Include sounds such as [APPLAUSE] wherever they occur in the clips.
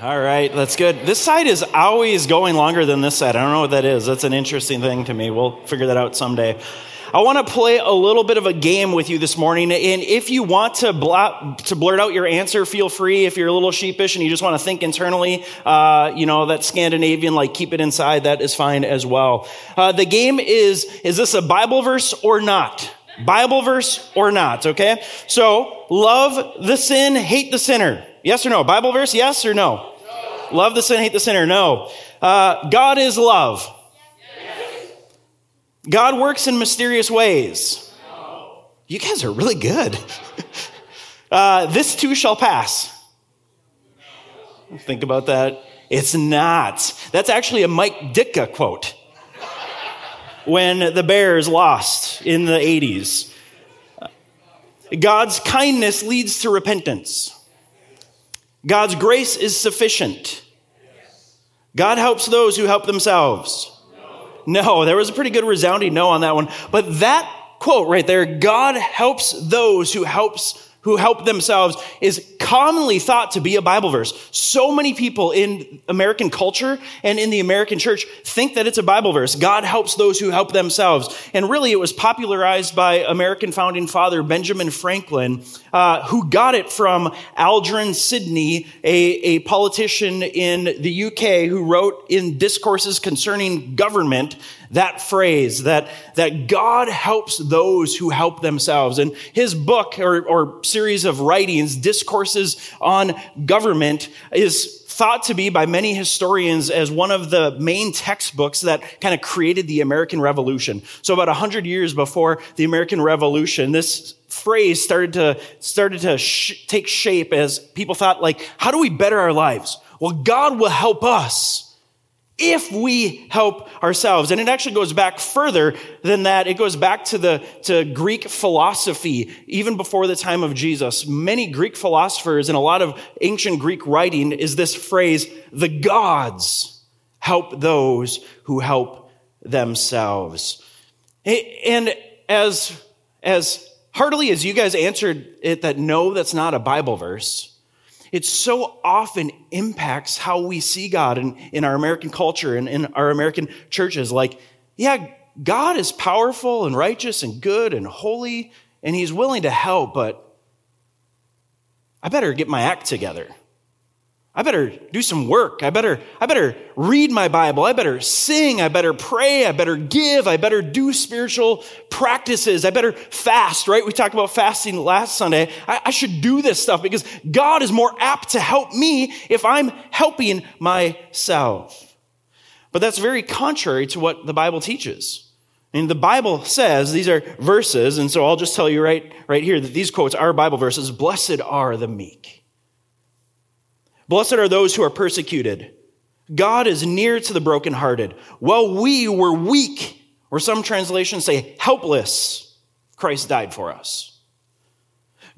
All right, that's good. This side is always going longer than this side. I don't know what that is. That's an interesting thing to me. We'll figure that out someday. I want to play a little bit of a game with you this morning. And if you want to, to blurt out your answer, feel free. If you're a little sheepish and you just want to think internally, uh, you know, that Scandinavian, like keep it inside, that is fine as well. Uh, the game is, is this a Bible verse or not? Bible verse or not, okay? So, love the sin, hate the sinner. Yes or no? Bible verse, yes or no? no. Love the sin, hate the sinner, no. Uh, God is love. Yes. God works in mysterious ways. No. You guys are really good. [LAUGHS] uh, this too shall pass. Think about that. It's not. That's actually a Mike Ditka quote when the Bears lost in the 80s. God's kindness leads to repentance. God's grace is sufficient. God helps those who help themselves. No. there was a pretty good resounding no on that one. But that quote right there, God helps those who helps who help themselves is commonly thought to be a Bible verse. So many people in American culture and in the American church think that it's a Bible verse. God helps those who help themselves. And really, it was popularized by American founding father Benjamin Franklin, uh, who got it from Algernon Sidney, a, a politician in the UK who wrote in discourses concerning government that phrase that, that God helps those who help themselves. And his book or, or series of writings, Discourses on Government, is thought to be by many historians as one of the main textbooks that kind of created the American Revolution. So about 100 years before the American Revolution, this phrase started to, started to sh- take shape as people thought like, how do we better our lives? Well, God will help us if we help ourselves. And it actually goes back further than that. It goes back to the to greek philosophy even before the time of jesus. Many greek philosophers and a lot of ancient greek writing is this phrase the gods help those who help themselves. And as as heartily as you guys answered it that no that's not a bible verse it so often impacts how we see God in, in our American culture and in our American churches. Like, yeah, God is powerful and righteous and good and holy, and He's willing to help, but I better get my act together. I better do some work. I better, I better read my Bible. I better sing. I better pray. I better give. I better do spiritual practices. I better fast, right? We talked about fasting last Sunday. I, I should do this stuff because God is more apt to help me if I'm helping myself. But that's very contrary to what the Bible teaches. And the Bible says, these are verses, and so I'll just tell you right, right here that these quotes are Bible verses. Blessed are the meek. Blessed are those who are persecuted. God is near to the brokenhearted. Well, we were weak, or some translations say helpless. Christ died for us.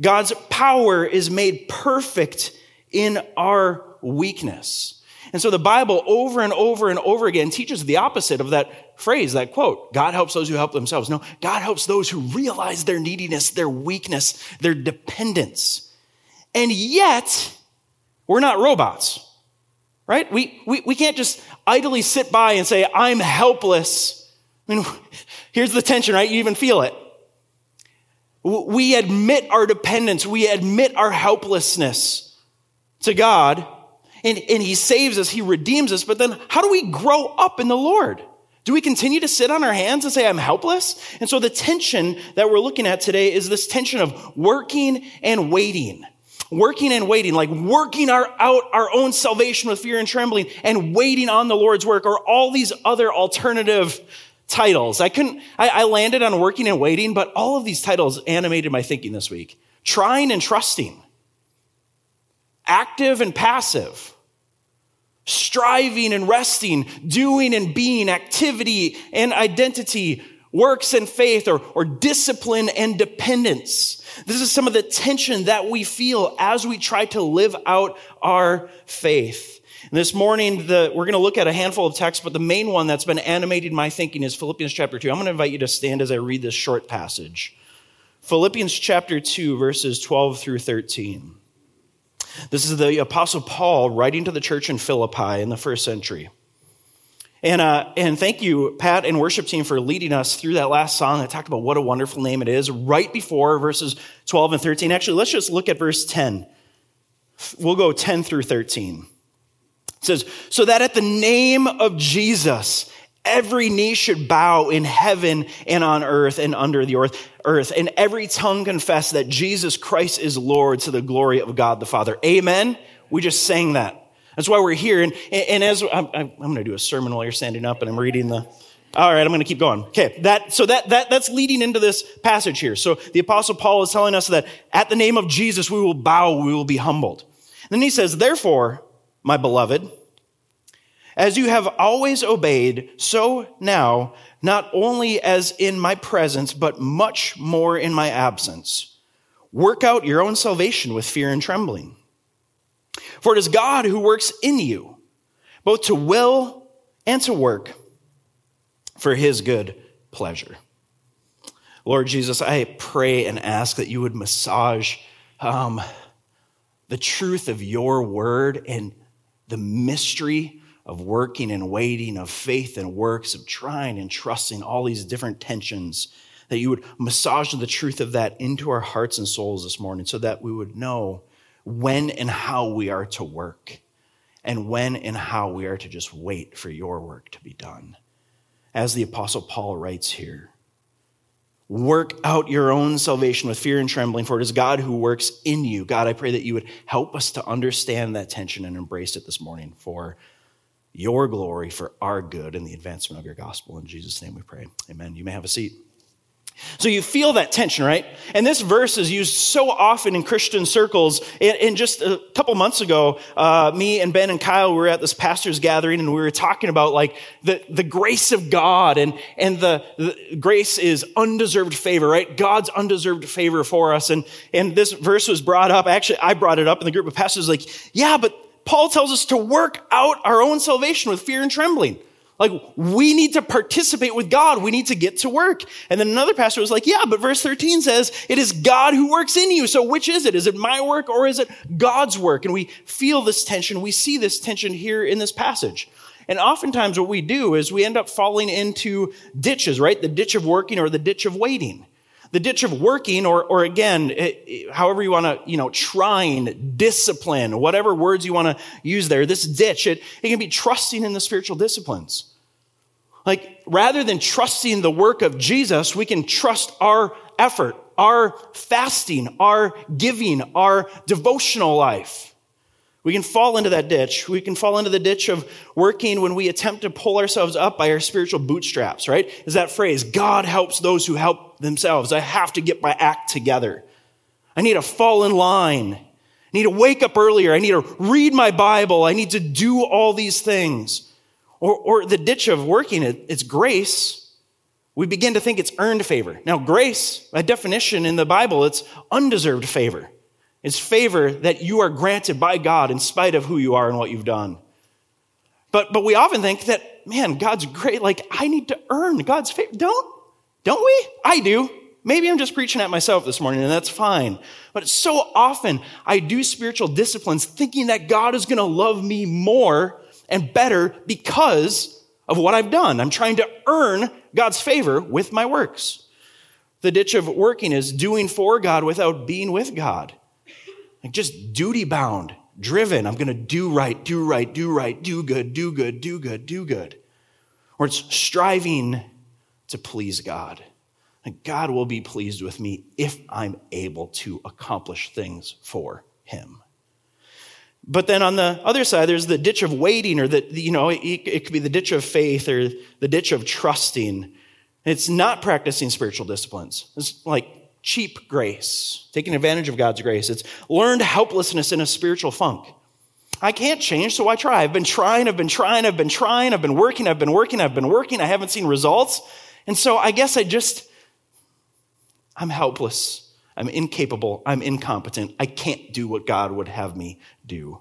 God's power is made perfect in our weakness. And so the Bible over and over and over again teaches the opposite of that phrase, that quote. God helps those who help themselves. No, God helps those who realize their neediness, their weakness, their dependence. And yet, we're not robots, right? We, we, we can't just idly sit by and say, I'm helpless. I mean, [LAUGHS] here's the tension, right? You even feel it. We admit our dependence. We admit our helplessness to God. And, and He saves us. He redeems us. But then how do we grow up in the Lord? Do we continue to sit on our hands and say, I'm helpless? And so the tension that we're looking at today is this tension of working and waiting working and waiting, like working our, out our own salvation with fear and trembling and waiting on the Lord's work or all these other alternative titles. I couldn't, I, I landed on working and waiting, but all of these titles animated my thinking this week. Trying and trusting. Active and passive. Striving and resting. Doing and being. Activity and identity works and faith or, or discipline and dependence. This is some of the tension that we feel as we try to live out our faith. And this morning, the, we're going to look at a handful of texts, but the main one that's been animating my thinking is Philippians chapter 2. I'm going to invite you to stand as I read this short passage. Philippians chapter 2, verses 12 through 13. This is the Apostle Paul writing to the church in Philippi in the first century. And, uh, and thank you, Pat and worship team, for leading us through that last song that talked about what a wonderful name it is, right before verses 12 and 13. Actually, let's just look at verse 10. We'll go 10 through 13. It says, So that at the name of Jesus, every knee should bow in heaven and on earth and under the earth, earth, and every tongue confess that Jesus Christ is Lord to the glory of God the Father. Amen. We just sang that. That's why we're here. And, and as I'm, I'm going to do a sermon while you're standing up and I'm reading the, all right, I'm going to keep going. Okay, that so that that that's leading into this passage here. So the apostle Paul is telling us that at the name of Jesus we will bow, we will be humbled. And then he says, "Therefore, my beloved, as you have always obeyed, so now, not only as in my presence, but much more in my absence, work out your own salvation with fear and trembling." For it is God who works in you, both to will and to work for his good pleasure. Lord Jesus, I pray and ask that you would massage um, the truth of your word and the mystery of working and waiting, of faith and works, of trying and trusting, all these different tensions, that you would massage the truth of that into our hearts and souls this morning so that we would know when and how we are to work, and when and how we are to just wait for your work to be done. As the Apostle Paul writes here, work out your own salvation with fear and trembling, for it is God who works in you. God, I pray that you would help us to understand that tension and embrace it this morning for your glory, for our good, and the advancement of your gospel. In Jesus' name we pray. Amen. You may have a seat. So you feel that tension, right? And this verse is used so often in Christian circles. And just a couple months ago, uh, me and Ben and Kyle were at this pastor's gathering and we were talking about like the, the grace of God and, and the, the grace is undeserved favor, right? God's undeserved favor for us. And, and this verse was brought up. Actually, I brought it up in the group of pastors like, yeah, but Paul tells us to work out our own salvation with fear and trembling. Like, we need to participate with God. We need to get to work. And then another pastor was like, yeah, but verse 13 says, it is God who works in you. So which is it? Is it my work or is it God's work? And we feel this tension. We see this tension here in this passage. And oftentimes what we do is we end up falling into ditches, right? The ditch of working or the ditch of waiting. The ditch of working, or, or again, it, however you want to, you know, trying, discipline, whatever words you want to use there, this ditch, it, it can be trusting in the spiritual disciplines. Like, rather than trusting the work of Jesus, we can trust our effort, our fasting, our giving, our devotional life. We can fall into that ditch. We can fall into the ditch of working when we attempt to pull ourselves up by our spiritual bootstraps, right? Is that phrase, God helps those who help themselves. I have to get my act together. I need to fall in line. I need to wake up earlier. I need to read my Bible. I need to do all these things. Or, or the ditch of working, it's grace. We begin to think it's earned favor. Now, grace, by definition in the Bible, it's undeserved favor. It's favor that you are granted by God in spite of who you are and what you've done. But, but we often think that, man, God's great. Like, I need to earn God's favor. Don't, don't we? I do. Maybe I'm just preaching at myself this morning, and that's fine. But so often I do spiritual disciplines thinking that God is going to love me more and better because of what I've done. I'm trying to earn God's favor with my works. The ditch of working is doing for God without being with God. Like just duty bound, driven. I'm going to do right, do right, do right, do good, do good, do good, do good. Or it's striving to please God. And God will be pleased with me if I'm able to accomplish things for Him. But then on the other side, there's the ditch of waiting, or the, you know, it, it could be the ditch of faith or the ditch of trusting. It's not practicing spiritual disciplines. It's like cheap grace, taking advantage of God's grace. It's learned helplessness in a spiritual funk. I can't change, so I try. I've been trying, I've been trying, I've been trying, I've been working, I've been working, I've been working, I haven't seen results. And so I guess I just, I'm helpless. I'm incapable. I'm incompetent. I can't do what God would have me do.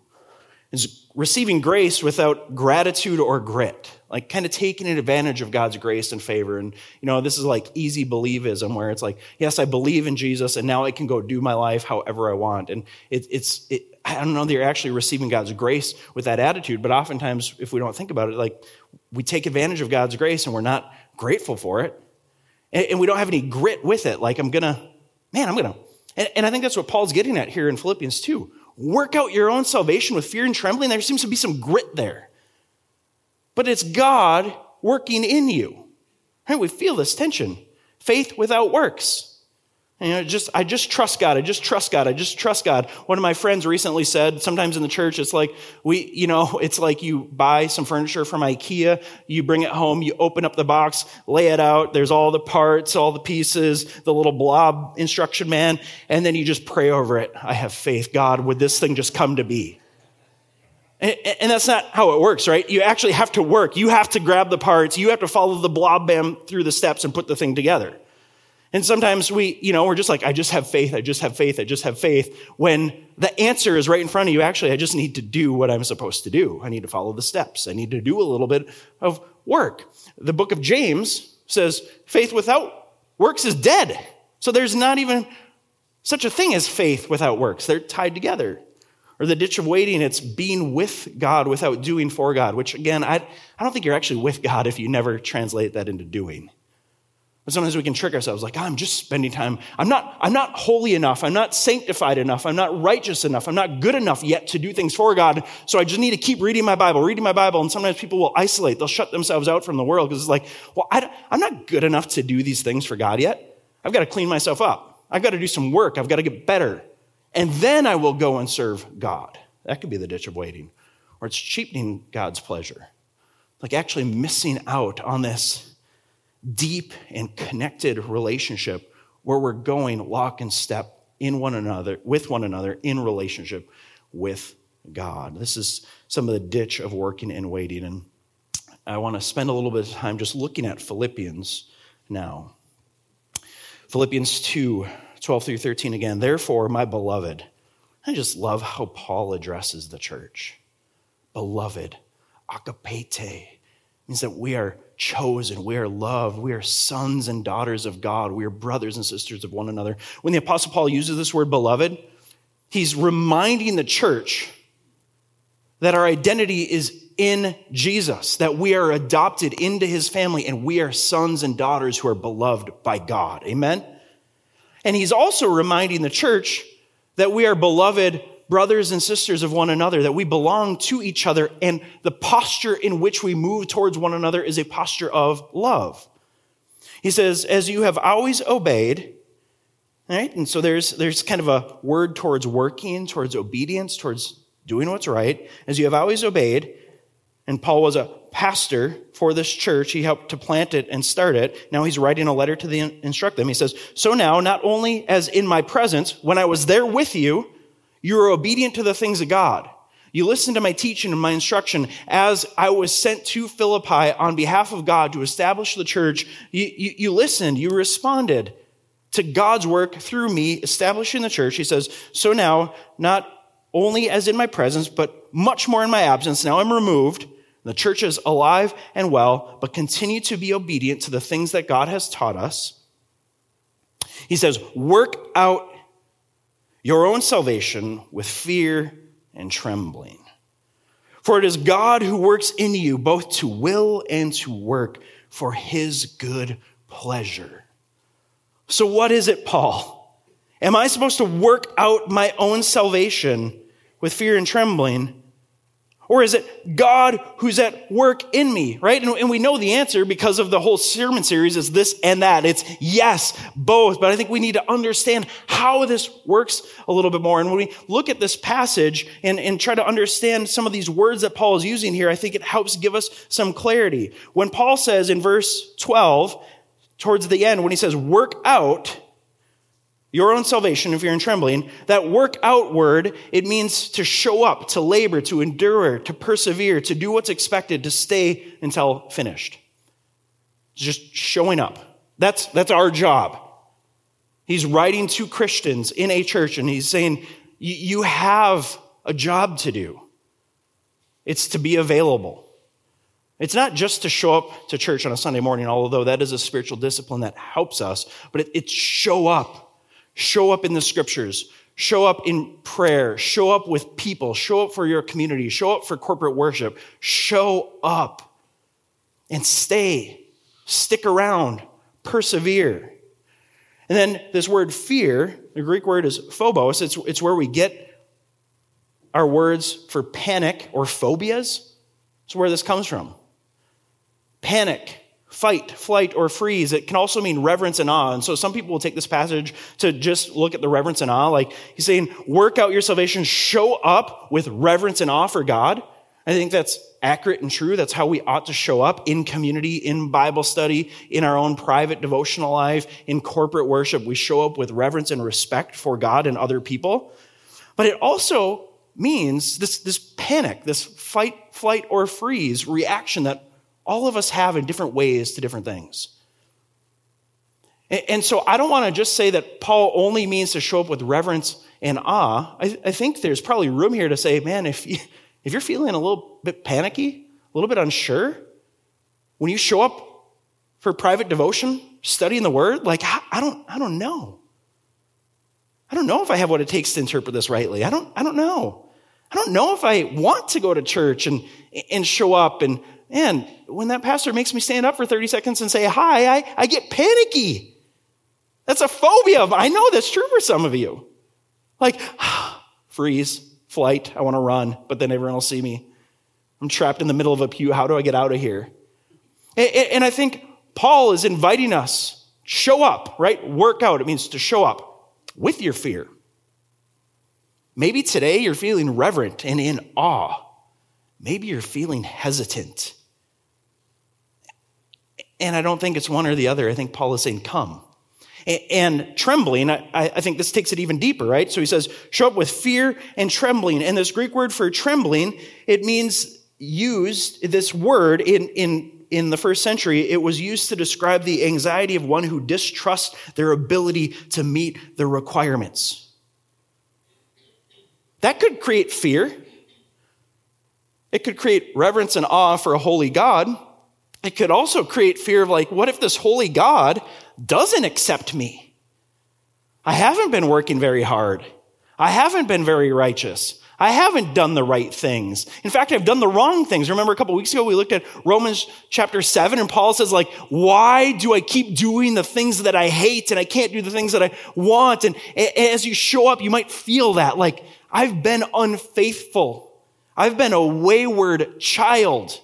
is receiving grace without gratitude or grit, like kind of taking advantage of God's grace and favor. And, you know, this is like easy believism where it's like, yes, I believe in Jesus and now I can go do my life however I want. And it, it's, it, I don't know that you're actually receiving God's grace with that attitude, but oftentimes, if we don't think about it, like we take advantage of God's grace and we're not grateful for it. And, and we don't have any grit with it. Like, I'm gonna, man, I'm gonna. And, and I think that's what Paul's getting at here in Philippians 2 work out your own salvation with fear and trembling. There seems to be some grit there. But it's God working in you. Right? We feel this tension. Faith without works. You know, just I just trust God. I just trust God. I just trust God. One of my friends recently said, sometimes in the church, it's like we, you know, [LAUGHS] it's like you buy some furniture from IKEA, you bring it home, you open up the box, lay it out. There's all the parts, all the pieces, the little blob instruction man, and then you just pray over it. I have faith. God, would this thing just come to be? And, that's not how it works, right? You actually have to work. You have to grab the parts. You have to follow the blob bam through the steps and put the thing together. And sometimes we, you know, we're just like, I just have faith, I just have faith, I just have faith. When the answer is right in front of you, actually, I just need to do what I'm supposed to do. I need to follow the steps. I need to do a little bit of work. The book of James says, faith without works is dead. So there's not even such a thing as faith without works. They're tied together. Or the ditch of waiting, it's being with God without doing for God, which again, I, I don't think you're actually with God if you never translate that into doing. But sometimes we can trick ourselves like, I'm just spending time. I'm not, I'm not holy enough. I'm not sanctified enough. I'm not righteous enough. I'm not good enough yet to do things for God. So I just need to keep reading my Bible, reading my Bible. And sometimes people will isolate. They'll shut themselves out from the world because it's like, well, I, I'm not good enough to do these things for God yet. I've got to clean myself up. I've got to do some work. I've got to get better. And then I will go and serve God. That could be the ditch of waiting. Or it's cheapening God's pleasure. Like actually missing out on this deep and connected relationship where we're going lock and step in one another, with one another, in relationship with God. This is some of the ditch of working and waiting. And I want to spend a little bit of time just looking at Philippians now. Philippians 2 12 through 13 again. Therefore, my beloved, I just love how Paul addresses the church. Beloved, agapete, means that we are chosen, we are loved, we are sons and daughters of God, we are brothers and sisters of one another. When the Apostle Paul uses this word beloved, he's reminding the church that our identity is in Jesus, that we are adopted into his family and we are sons and daughters who are beloved by God. Amen? And he's also reminding the church that we are beloved brothers and sisters of one another, that we belong to each other, and the posture in which we move towards one another is a posture of love. He says, as you have always obeyed, right? And so there's, there's kind of a word towards working, towards obedience, towards doing what's right, as you have always obeyed. And Paul was a pastor for this church. He helped to plant it and start it. Now he's writing a letter to the, instruct them. He says, So now, not only as in my presence, when I was there with you, you were obedient to the things of God. You listened to my teaching and my instruction as I was sent to Philippi on behalf of God to establish the church. You, you, you, listened, you responded to God's work through me establishing the church. He says, So now, not only as in my presence, but much more in my absence, now I'm removed. The church is alive and well, but continue to be obedient to the things that God has taught us. He says, Work out your own salvation with fear and trembling. For it is God who works in you both to will and to work for his good pleasure. So, what is it, Paul? Am I supposed to work out my own salvation with fear and trembling? Or is it God who's at work in me, right? And, and, we know the answer because of the whole sermon series is this and that. It's yes, both. But I think we need to understand how this works a little bit more. And when we look at this passage and, and try to understand some of these words that Paul is using here, I think it helps give us some clarity. When Paul says in verse 12, towards the end, when he says, work out, your own salvation if you're in trembling. That work outward, it means to show up, to labor, to endure, to persevere, to do what's expected, to stay until finished. Just showing up. That's, that's our job. He's writing to Christians in a church and he's saying, you have a job to do. it's to be available. It's not just to show up to church on a Sunday morning, although that is a spiritual discipline that helps us, but it, it's show up. Show up in the scriptures. Show up in prayer. Show up with people. Show up for your community. Show up for corporate worship. Show up and stay. Stick around. Persevere. And then this word fear, the Greek word is phobos. It's, it's where we get our words for panic or phobias. It's where this comes from. Panic, fight, flight, or freeze. It can also mean reverence and awe. And so some people will take this passage to just look at the reverence and awe. Like he's saying, work out your salvation, show up with reverence and awe for God. I think that's accurate and true. That's how we ought to show up in community, in Bible study, in our own private devotional life, in corporate worship. We show up with reverence and respect for God and other people. But it also means this, this panic, this fight, flight, or freeze reaction that all of us have in different ways to different things. And, so I don't want to just say that Paul only means to show up with reverence and awe. I, I think there's probably room here to say, man, if you, if you're feeling a little bit panicky, a little bit unsure, when you show up for private devotion, studying the word, like, I don't, I don't know. I don't know if I have what it takes to interpret this rightly. I don't, I don't know. I don't know if I want to go to church and, and show up. And man, when that pastor makes me stand up for 30 seconds and say hi, I, I get panicky. That's a phobia. I know that's true for some of you. Like, [SIGHS] freeze flight. I want to run, but then everyone will see me. I'm trapped in the middle of a pew. How do I get out of here? And I think Paul is inviting us show up, right? Work out. It means to show up with your fear. Maybe today you're feeling reverent and in awe. Maybe you're feeling hesitant. And I don't think it's one or the other. I think Paul is saying, come. And trembling, I, think this takes it even deeper, right? So he says, show up with fear and trembling. And this Greek word for trembling, it means used, this word in, in, in the first century, it was used to describe the anxiety of one who distrusts their ability to meet the requirements. That could create fear. It could create reverence and awe for a holy God. It could also create fear of, like, what if this holy God doesn't accept me. I haven't been working very hard. I haven't been very righteous. I haven't done the right things. In fact, I've done the wrong things. Remember a couple weeks ago, we looked at Romans chapter seven and Paul says like, why do I keep doing the things that I hate and I can't do the things that I want? And as you show up, you might feel that like, I've been unfaithful. I've been a wayward child.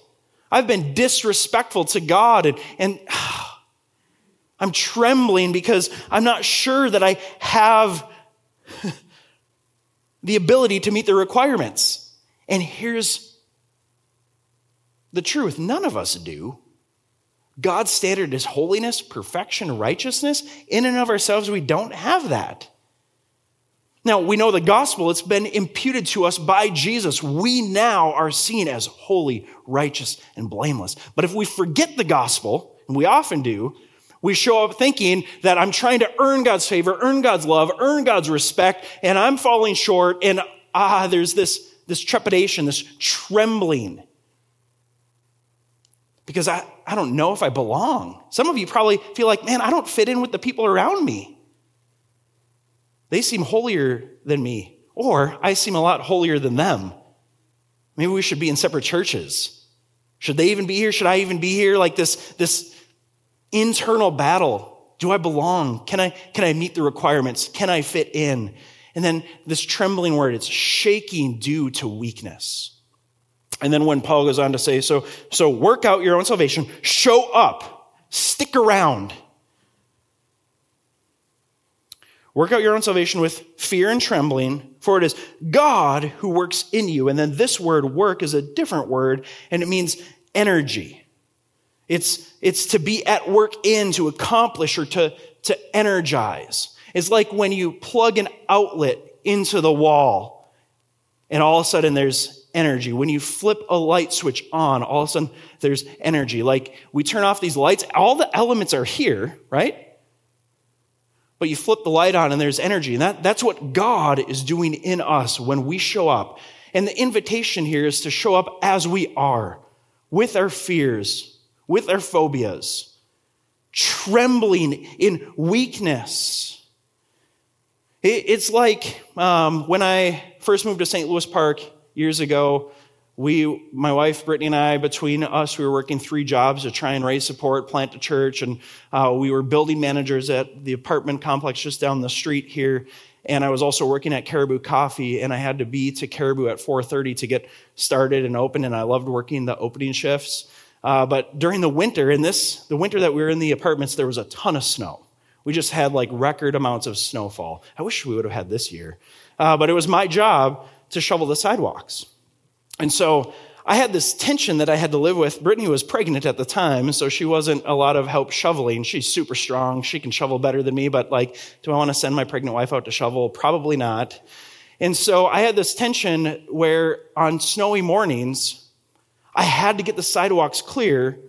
I've been disrespectful to God and, and [SIGHS] I'm trembling because I'm not sure that I have [LAUGHS] the ability to meet the requirements. And here's the truth none of us do. God's standard is holiness, perfection, righteousness. In and of ourselves, we don't have that. Now, we know the gospel, it's been imputed to us by Jesus. We now are seen as holy, righteous, and blameless. But if we forget the gospel, and we often do, we show up thinking that I'm trying to earn God's favor, earn God's love, earn God's respect, and I'm falling short. And ah, there's this, this trepidation, this trembling. Because I, I don't know if I belong. Some of you probably feel like, man, I don't fit in with the people around me. They seem holier than me, or I seem a lot holier than them. Maybe we should be in separate churches. Should they even be here? Should I even be here? Like this, this internal battle. Do I belong? Can I, can I meet the requirements? Can I fit in? And then this trembling word, it's shaking due to weakness. And then when Paul goes on to say, so, so work out your own salvation, show up, stick around. Work out your own salvation with fear and trembling, for it is God who works in you. And then this word work is a different word, and it means energy. It's, it's to be at work in, to accomplish, or to, to energize. It's like when you plug an outlet into the wall and all of a sudden there's energy. When you flip a light switch on, all of a sudden there's energy. Like we turn off these lights, all the elements are here, right? But you flip the light on and there's energy. And that, that's what God is doing in us when we show up. And the invitation here is to show up as we are, with our fears, with our phobias, trembling in weakness. It's like um, when I first moved to St. Louis Park years ago, we, my wife Brittany and I, between us, we were working three jobs to try and raise support, plant a church, and uh, we were building managers at the apartment complex just down the street here. And I was also working at Caribou Coffee, and I had to be to Caribou at 4:30 to get started and open. And I loved working the opening shifts. Uh, but during the winter, in this the winter that we were in the apartments, there was a ton of snow. We just had like record amounts of snowfall. I wish we would have had this year, uh, but it was my job to shovel the sidewalks. And so I had this tension that I had to live with. Brittany was pregnant at the time, so she wasn't a lot of help shoveling. She's super strong. She can shovel better than me, but like, do I want to send my pregnant wife out to shovel? Probably not. And so I had this tension where on snowy mornings, I had to get the sidewalks clear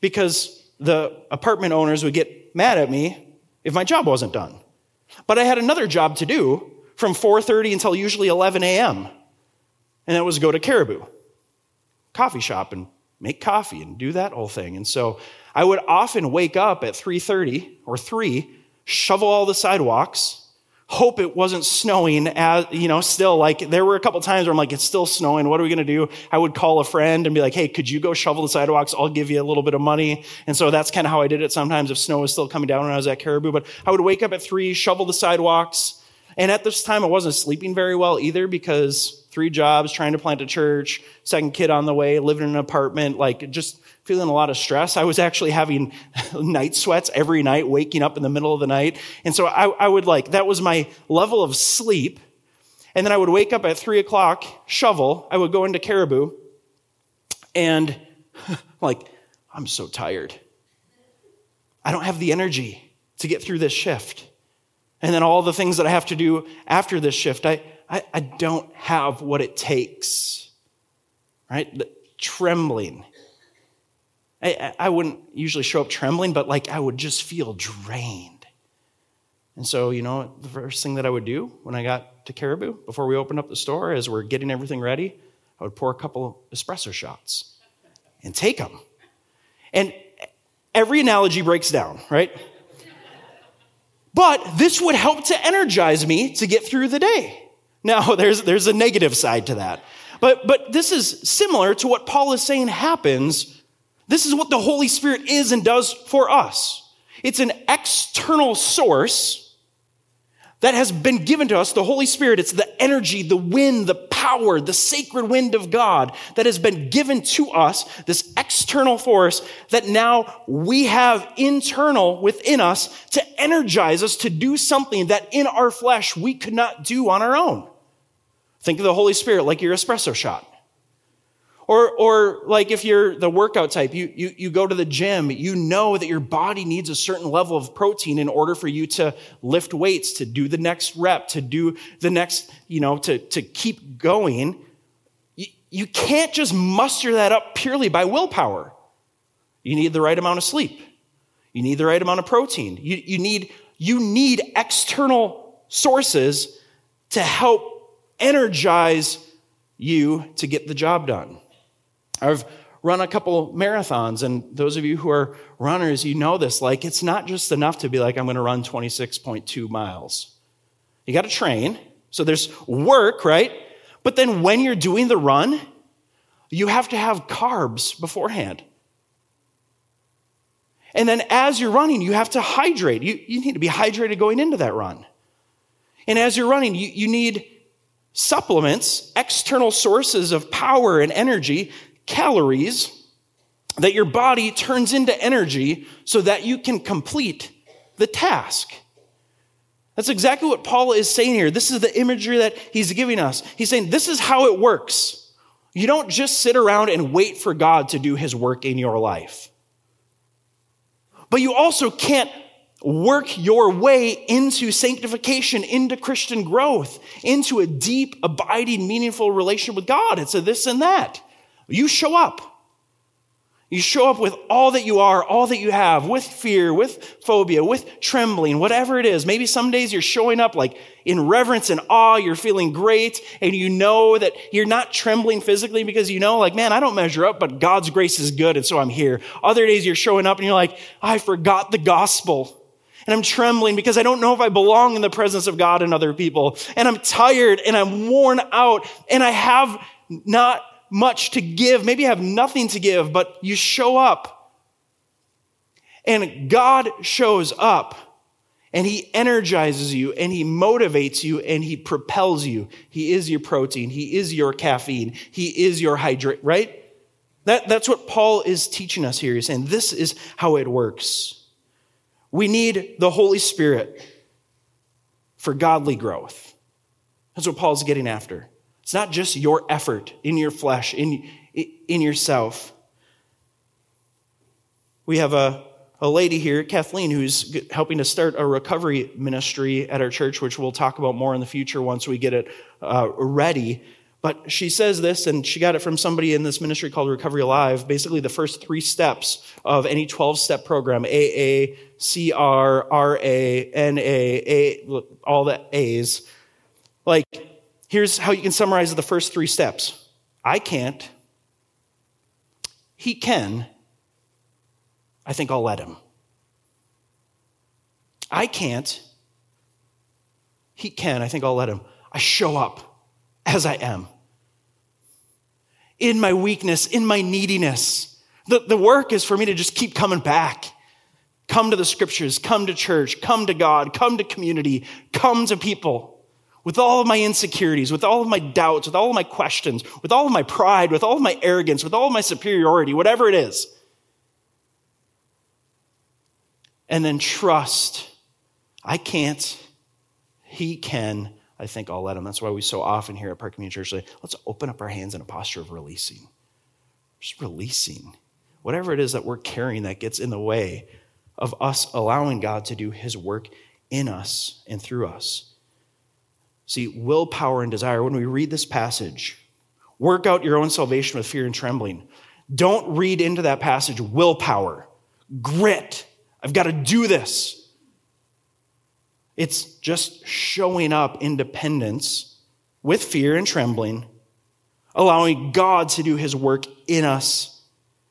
because the apartment owners would get mad at me if my job wasn't done. But I had another job to do from 4:30 until usually 11 a.m and that was go to Caribou coffee shop and make coffee and do that whole thing. And so I would often wake up at 3:30 or 3, shovel all the sidewalks, hope it wasn't snowing as, you know, still like there were a couple times where I'm like it's still snowing, what are we going to do? I would call a friend and be like, "Hey, could you go shovel the sidewalks? I'll give you a little bit of money." And so that's kind of how I did it sometimes if snow was still coming down when I was at Caribou, but I would wake up at 3, shovel the sidewalks, and at this time I wasn't sleeping very well either because three jobs, trying to plant a church, second kid on the way, living in an apartment, like just feeling a lot of stress. I was actually having [LAUGHS] night sweats every night, waking up in the middle of the night. And so I, I would like, that was my level of sleep. And then I would wake up at three o'clock, shovel. I would go into Caribou and [LAUGHS] like, I'm so tired. I don't have the energy to get through this shift. And then all the things that I have to do after this shift, I, I, I don't have what it takes. Right? Trembling. I, I wouldn't usually show up trembling, but like I would just feel drained. And so, you know, the first thing that I would do when I got to Caribou, before we opened up the store, as we're getting everything ready, I would pour a couple espresso shots and take them. And every analogy breaks down, right? But this would help to energize me to get through the day. Now, [LAUGHS] there's, there's a negative side to that. But, but this is similar to what Paul is saying happens. This is what the Holy Spirit is and does for us. It's an external source that has been given to us, the Holy Spirit. It's the energy, the wind, the power, the sacred wind of God that has been given to us, this external force that now we have internal within us to energize us to do something that in our flesh we could not do on our own. Think of the Holy Spirit like your espresso shot. Or, or like if you're the workout type, you, you, you go to the gym, you know that your body needs a certain level of protein in order for you to lift weights, to do the next rep, to do the next, you know, to, to keep going. You, you can't just muster that up purely by willpower. You need the right amount of sleep. You need the right amount of protein. You, you, need, you need external sources to help energize you to get the job done. I've run a couple marathons, and those of you who are runners, you know this. Like, it's not just enough to be like, I'm going to run 26.2 miles. You got to train. So there's work, right? But then when you're doing the run, you have to have carbs beforehand. And then as you're running, you have to hydrate. You, you need to be hydrated going into that run. And as you're running, you, you need supplements, external sources of power and energy, calories, that your body turns into energy so that you can complete the task. That's exactly what Paul is saying here. This is the imagery that he's giving us. He's saying this is how it works. You don't just sit around and wait for God to do his work in your life. But you also can't work your way into sanctification, into Christian growth, into a deep, abiding, meaningful relationship with God. It's a this and that. You show up. You show up with all that you are, all that you have, with fear, with phobia, with trembling, whatever it is. Maybe some days you're showing up like in reverence and awe, you're feeling great, and you know that you're not trembling physically because you know, like, man, I don't measure up, but God's grace is good, and so I'm here. Other days you're showing up and you're like, I forgot the gospel. And I'm trembling because I don't know if I belong in the presence of God and other people. And I'm tired and I'm worn out and I have not much to give. Maybe you have nothing to give, but you show up. And God shows up and he energizes you and he motivates you and he propels you. He is your protein. He is your caffeine. He is your hydrate, right? That, that's what Paul is teaching us here. He's saying this is how it works. We need the Holy Spirit for godly growth. That's what Paul's getting after. It's not just your effort in your flesh, in, in yourself. We have a, a lady here, Kathleen, who's helping to start a recovery ministry at our church, which we'll talk about more in the future once we get it uh, ready. But she says this, and she got it from somebody in this ministry called Recovery Alive. Basically, the first three steps of any 12 step program AA, CR, RA, NA, A, all the A's. Like, Here's how you can summarize the first three steps I can't. He can. I think I'll let him. I can't. He can. I think I'll let him. I show up as I am. In my weakness, in my neediness. The, the work is for me to just keep coming back. Come to the scriptures, come to church, come to God, come to community, come to people with all of my insecurities, with all of my doubts, with all of my questions, with all of my pride, with all of my arrogance, with all of my superiority, whatever it is. And then trust. I can't. He can. I think I'll let him. That's why we so often here at Park Community Church say, let's open up our hands in a posture of releasing. Just releasing. Whatever it is that we're carrying that gets in the way of us allowing God to do his work in us and through us. See, willpower and desire, when we read this passage, work out your own salvation with fear and trembling. Don't read into that passage willpower, grit. I've got to do this. It's just showing up independence with fear and trembling, allowing God to do his work in us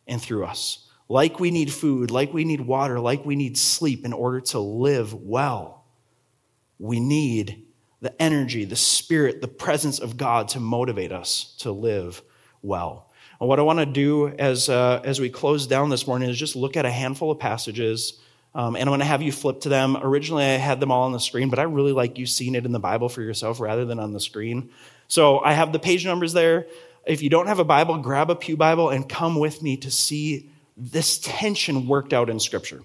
and through us. Like we need food, like we need water, like we need sleep in order to live well, we need the energy, the spirit, the presence of God to motivate us to live well. And what I want to do as, uh, as we close down this morning is just look at a handful of passages. Um, and I'm going to have you flip to them. Originally, I had them all on the screen, but I really like you seeing it in the Bible for yourself rather than on the screen. So I have the page numbers there. If you don't have a Bible, grab a Pew Bible and come with me to see this tension worked out in Scripture.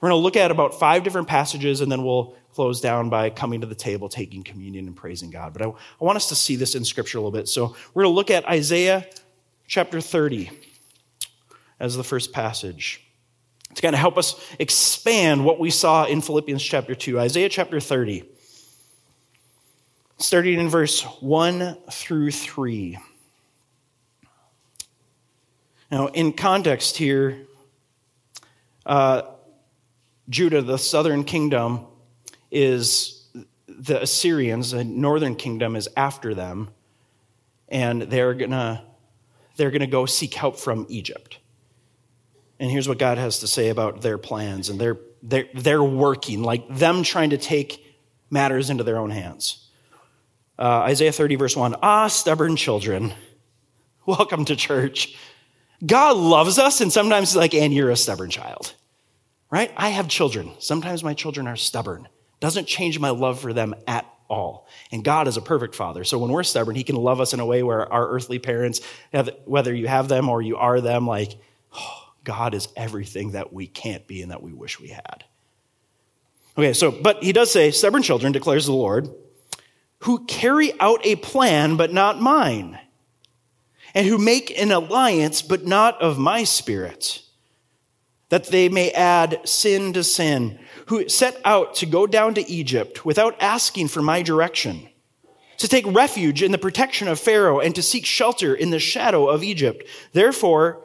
We're going to look at about five different passages, and then we'll close down by coming to the table, taking communion, and praising God. But I, I want us to see this in Scripture a little bit. So we're going to look at Isaiah chapter 30 as the first passage. It's going to help us expand what we saw in Philippians chapter 2. Isaiah chapter 30, starting in verse 1 through 3. Now, in context here, uh, Judah, the southern kingdom, is the Assyrians, the northern kingdom, is after them, and they're gonna they're gonna go seek help from Egypt. And here's what God has to say about their plans, and they're they're, they're working like them trying to take matters into their own hands. Uh, Isaiah 30, verse 1 Ah, stubborn children, [LAUGHS] welcome to church. God loves us, and sometimes, like, and you're a stubborn child, right? I have children. Sometimes my children are stubborn doesn't change my love for them at all. And God is a perfect father. So when we're stubborn, he can love us in a way where our earthly parents, whether you have them or you are them, like, [SIGHS] oh, God is everything that we can't be and that we wish we had. Okay, so, but he does say, stubborn children, declares the Lord, who carry out a plan, but not mine, and who make an alliance, but not of my spirit, that they may add sin to sin who set out to go down to Egypt without asking for my direction, to take refuge in the protection of Pharaoh and to seek shelter in the shadow of Egypt. Therefore,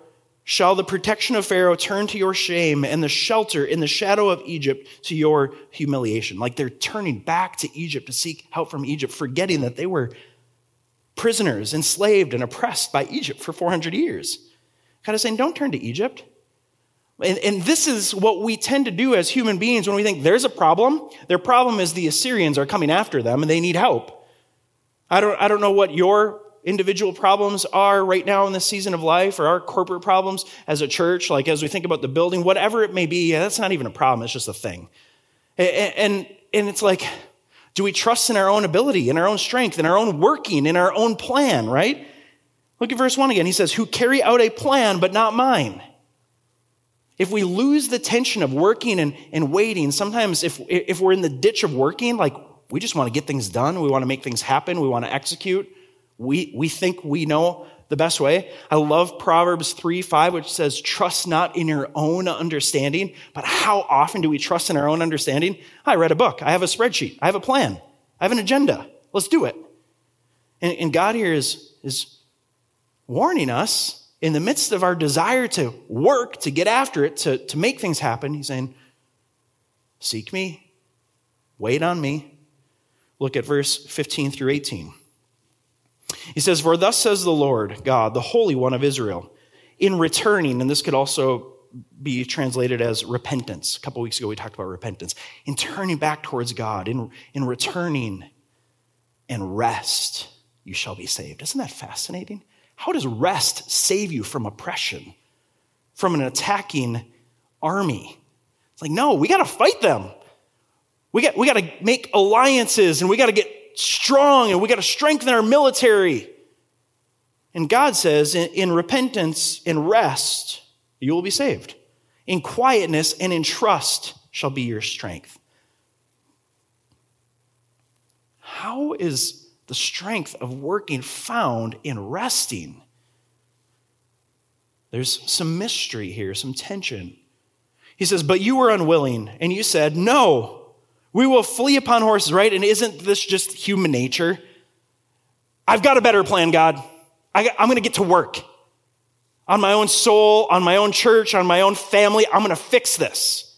shall the protection of Pharaoh turn to your shame and the shelter in the shadow of Egypt to your humiliation. Like they're turning back to Egypt to seek help from Egypt, forgetting that they were prisoners, enslaved, and oppressed by Egypt for 400 years. Kind of saying, don't turn to Egypt. And, and, this is what we tend to do as human beings when we think there's a problem. Their problem is the Assyrians are coming after them and they need help. I don't, I don't know what your individual problems are right now in this season of life or our corporate problems as a church, like as we think about the building, whatever it may be, that's not even a problem, it's just a thing. And, and, and it's like, do we trust in our own ability, in our own strength, in our own working, in our own plan, right? Look at verse 1 again. He says, Who carry out a plan, but not mine. If we lose the tension of working and, and waiting, sometimes if, if we're in the ditch of working, like we just want to get things done, we want to make things happen, we want to execute, we, we think we know the best way. I love Proverbs 3 5, which says, Trust not in your own understanding. But how often do we trust in our own understanding? I read a book. I have a spreadsheet. I have a plan. I have an agenda. Let's do it. And, and God here is, is warning us in the midst of our desire to work, to get after it, to, to make things happen. He's saying, Seek me, wait on me. Look at verse 15 through 18. He says, For thus says the Lord God, the Holy One of Israel, in returning, and this could also be translated as repentance. A couple weeks ago, we talked about repentance. In turning back towards God, in, in returning and rest, you shall be saved. Isn't that fascinating? How does rest save you from oppression, from an attacking army? It's like, no, we got to fight them. We got, we got to make alliances and we got to get strong and we got to strengthen our military. And God says, in, in repentance and rest, you will be saved. In quietness and in trust shall be your strength. How is the strength of working found in resting? There's some mystery here, some tension. He says, But you were unwilling, and you said, No, we will flee upon horses, right? And isn't this just human nature? I've got a better plan, God. I, am going to get to work on my own soul, on my own church, on my own family. I'm going to fix this.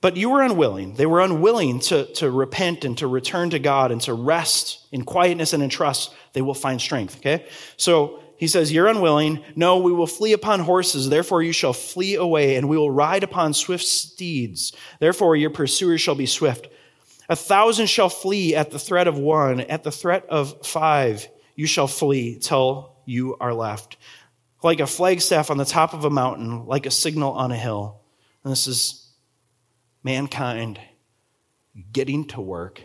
But you were unwilling. They were unwilling to, to repent and to return to God and to rest in quietness and in trust. They will find strength, okay? So he says, You're unwilling. No, we will flee upon horses. Therefore, you shall flee away, and we will ride upon swift steeds. Therefore, your pursuers shall be swift. A thousand shall flee at the threat of one. At the threat of five, you shall flee till you are left. Like a flagstaff on the top of a mountain, like a signal on a hill. And this is mankind getting to work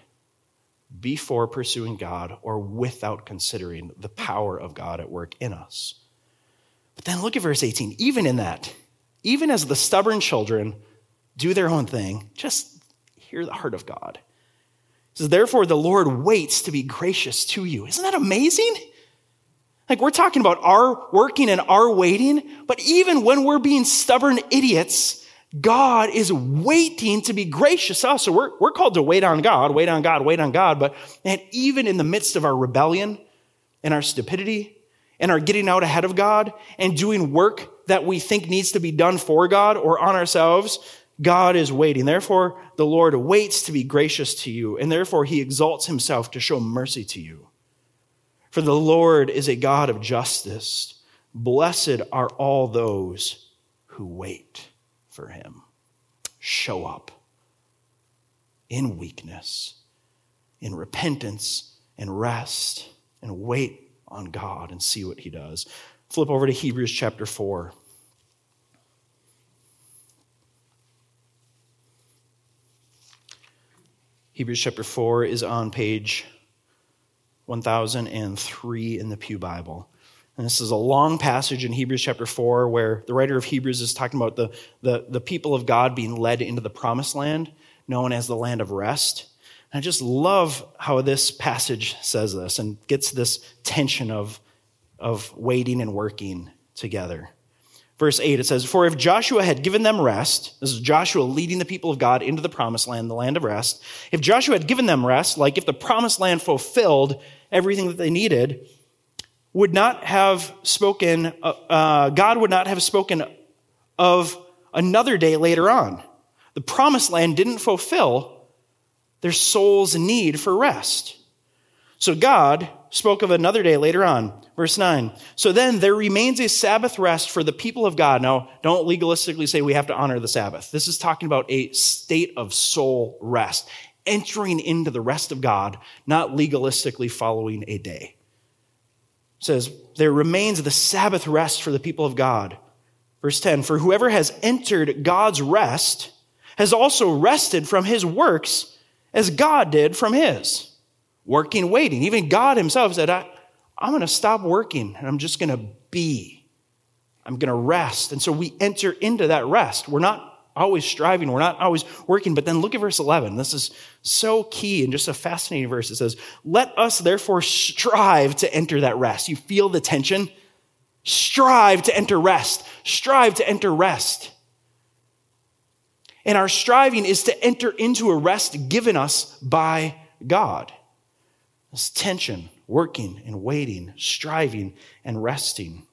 before pursuing God or without considering the power of God at work in us. But then look at verse 18. Even in that, even as the stubborn children do their own thing, just hear the heart of God. It says, Therefore, the Lord waits to be gracious to you. Isn't that amazing? Like, we're talking about our working and our waiting, but even when we're being stubborn idiots, God is waiting to be gracious to us. So we're, we're called to wait on God, wait on God, wait on God. But and even in the midst of our rebellion and our stupidity and our getting out ahead of God and doing work that we think needs to be done for God or on ourselves, God is waiting. Therefore, the Lord waits to be gracious to you, and therefore he exalts himself to show mercy to you. For the Lord is a God of justice. Blessed are all those who wait for him. Show up in weakness, in repentance and rest, and wait on God and see what he does. Flip over to Hebrews chapter 4. Hebrews chapter 4 is on page 1003 in the Pew Bible. And this is a long passage in Hebrews chapter 4 where the writer of Hebrews is talking about the, the, the people of God being led into the promised land, known as the land of rest. And I just love how this passage says this and gets this tension of, of waiting and working together. Verse 8, it says, For if Joshua had given them rest, this is Joshua leading the people of God into the promised land, the land of rest. If Joshua had given them rest, like if the promised land fulfilled everything that they needed, would not have spoken, uh, uh, God would not have spoken of another day later on. The promised land didn't fulfill their soul's need for rest. So God spoke of another day later on. Verse 9. So then there remains a Sabbath rest for the people of God. Now, don't legalistically say we have to honor the Sabbath. This is talking about a state of soul rest, entering into the rest of God, not legalistically following a day. Says, there remains the Sabbath rest for the people of God. Verse 10 For whoever has entered God's rest has also rested from his works as God did from his. Working, waiting. Even God himself said, I, I'm going to stop working and I'm just going to be. I'm going to rest. And so we enter into that rest. We're not always striving, we're not always working. But then look at verse 11. This is so key and just a fascinating verse. It says, Let us therefore strive to enter that rest. You feel the tension? Strive to enter rest. Strive to enter rest. And our striving is to enter into a rest given us by God. This tension, working and waiting, striving and resting.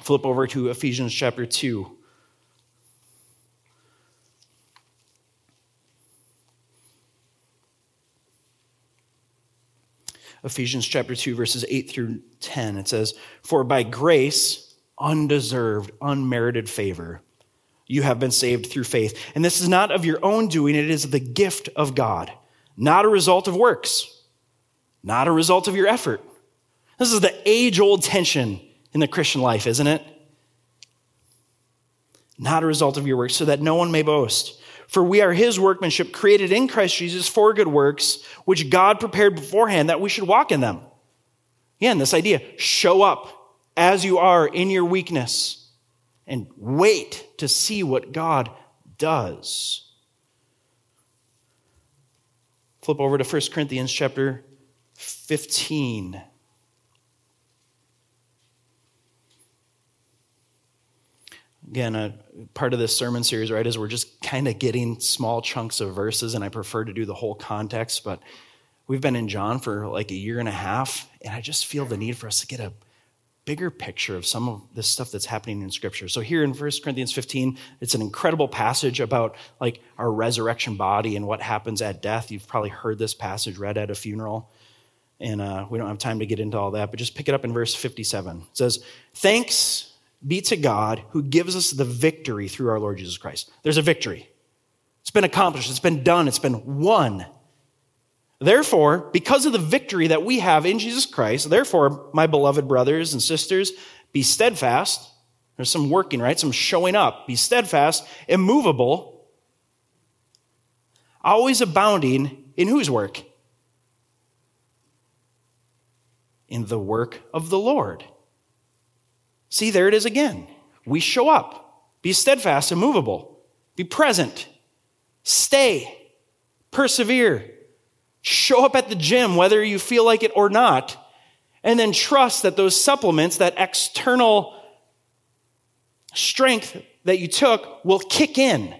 Flip over to Ephesians chapter 2. Ephesians chapter 2, verses 8 through 10. It says, For by grace, undeserved, unmerited favor, you have been saved through faith. And this is not of your own doing, it is the gift of God, not a result of works, not a result of your effort. This is the age old tension in the Christian life, isn't it? Not a result of your works, so that no one may boast. For we are his workmanship, created in Christ Jesus for good works, which God prepared beforehand that we should walk in them. Again, this idea show up as you are in your weakness and wait to see what God does. Flip over to 1 Corinthians chapter 15. Again, a part of this sermon series, right, is we're just kind of getting small chunks of verses, and I prefer to do the whole context, but we've been in John for like a year and a half, and I just feel the need for us to get a bigger picture of some of this stuff that's happening in scripture. So here in 1 Corinthians 15, it's an incredible passage about like our resurrection body and what happens at death. You've probably heard this passage read at a funeral. And uh, we don't have time to get into all that, but just pick it up in verse 57. It says, Thanks be to God who gives us the victory through our Lord Jesus Christ. There's a victory. It's been accomplished, it's been done, it's been won. Therefore, because of the victory that we have in Jesus Christ, therefore, my beloved brothers and sisters, be steadfast. There's some working, right? Some showing up. Be steadfast, immovable, always abounding in whose work? In the work of the Lord. See, there it is again. We show up. Be steadfast, immovable. Be present. Stay. Persevere. Show up at the gym, whether you feel like it or not. And then trust that those supplements, that external strength that you took, will kick in.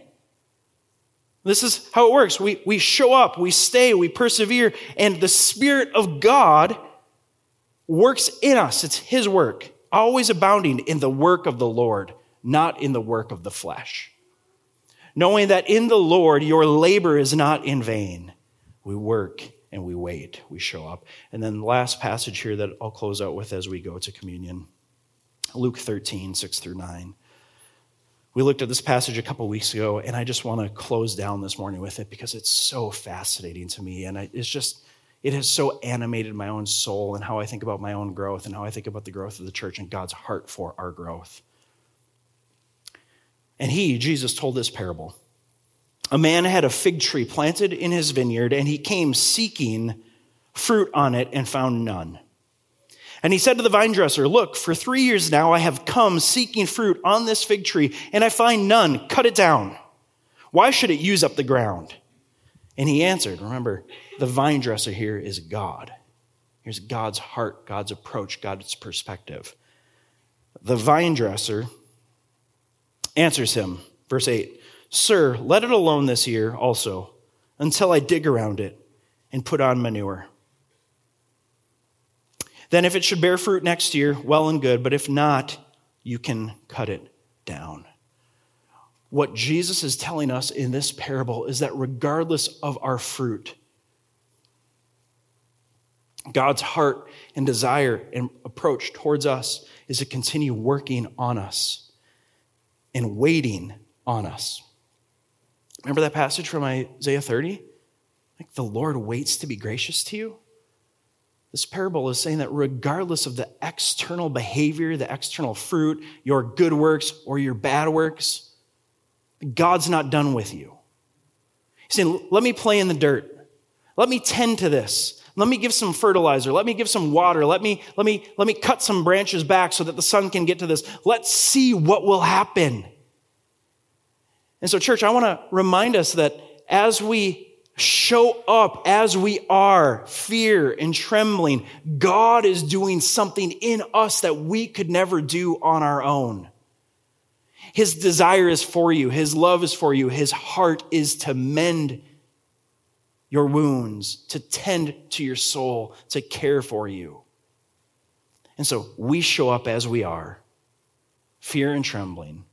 This is how it works. We, we show up, we stay, we persevere, and the Spirit of God works in us. It's His work always abounding in the work of the Lord, not in the work of the flesh. Knowing that in the Lord your labor is not in vain. We work and we wait, we show up. And then the last passage here that I'll close out with as we go to communion Luke 13, 6 through 9. We looked at this passage a couple weeks ago, and I just want to close down this morning with it because it's so fascinating to me. And it's just, it has so animated my own soul and how I think about my own growth and how I think about the growth of the church and God's heart for our growth. And he, Jesus, told this parable. A man had a fig tree planted in his vineyard, and he came seeking fruit on it and found none. And he said to the vine dresser, Look, for three years now I have come seeking fruit on this fig tree, and I find none. Cut it down. Why should it use up the ground? And he answered, Remember, the vine dresser here is God. Here's God's heart, God's approach, God's perspective. The vine dresser answers him, verse 8 Sir, let it alone this year also, until I dig around it and put on manure. Then, if it should bear fruit next year, well and good, but if not, you can cut it down. What Jesus is telling us in this parable is that regardless of our fruit, God's heart and desire and approach towards us is to continue working on us and waiting on us. Remember that passage from Isaiah 30? Like the Lord waits to be gracious to you. This parable is saying that regardless of the external behavior, the external fruit, your good works or your bad works, God's not done with you. He's saying, let me play in the dirt. Let me tend to this. Let me give some fertilizer. Let me give some water. Let me, let me, let me cut some branches back so that the sun can get to this. Let's see what will happen. And so, church, I want to remind us that as we show up as we are, fear and trembling, God is doing something in us that we could never do on our own. His desire is for you, His love is for you, His heart is to mend your wounds, to tend to your soul, to care for you. And so we show up as we are, fear and trembling.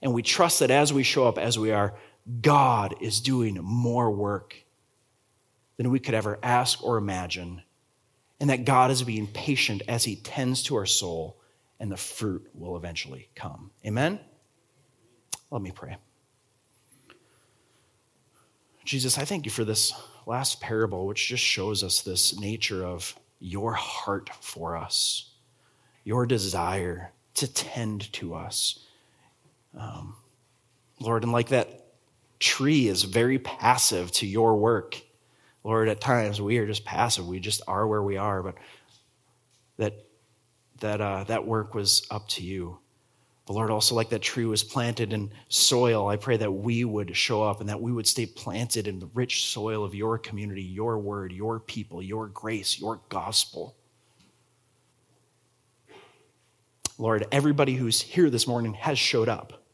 And we trust that as we show up as we are, God is doing more work than we could ever ask or imagine. And that God is being patient as He tends to our soul, and the fruit will eventually come. Amen? Let me pray. Jesus, I thank you for this last parable, which just shows us this nature of your heart for us, your desire to tend to us. Um, Lord, and like that tree is very passive to your work. Lord, at times we are just passive. We just are where we are, but that that uh, that work was up to you. But Lord, also like that tree was planted in soil, I pray that we would show up and that we would stay planted in the rich soil of your community, your word, your people, your grace, your gospel. Lord, everybody who's here this morning has showed up.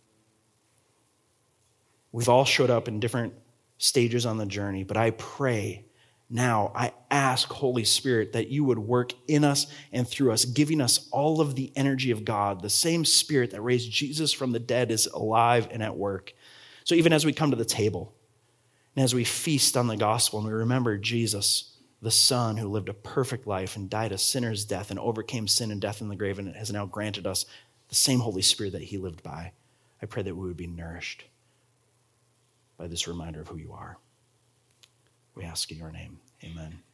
We've all showed up in different stages on the journey, but I pray now, I ask, Holy Spirit, that you would work in us and through us, giving us all of the energy of God. The same Spirit that raised Jesus from the dead is alive and at work. So even as we come to the table and as we feast on the gospel and we remember Jesus, the Son who lived a perfect life and died a sinner's death and overcame sin and death in the grave and has now granted us the same Holy Spirit that he lived by, I pray that we would be nourished by this reminder of who you are. We ask in your name. Amen.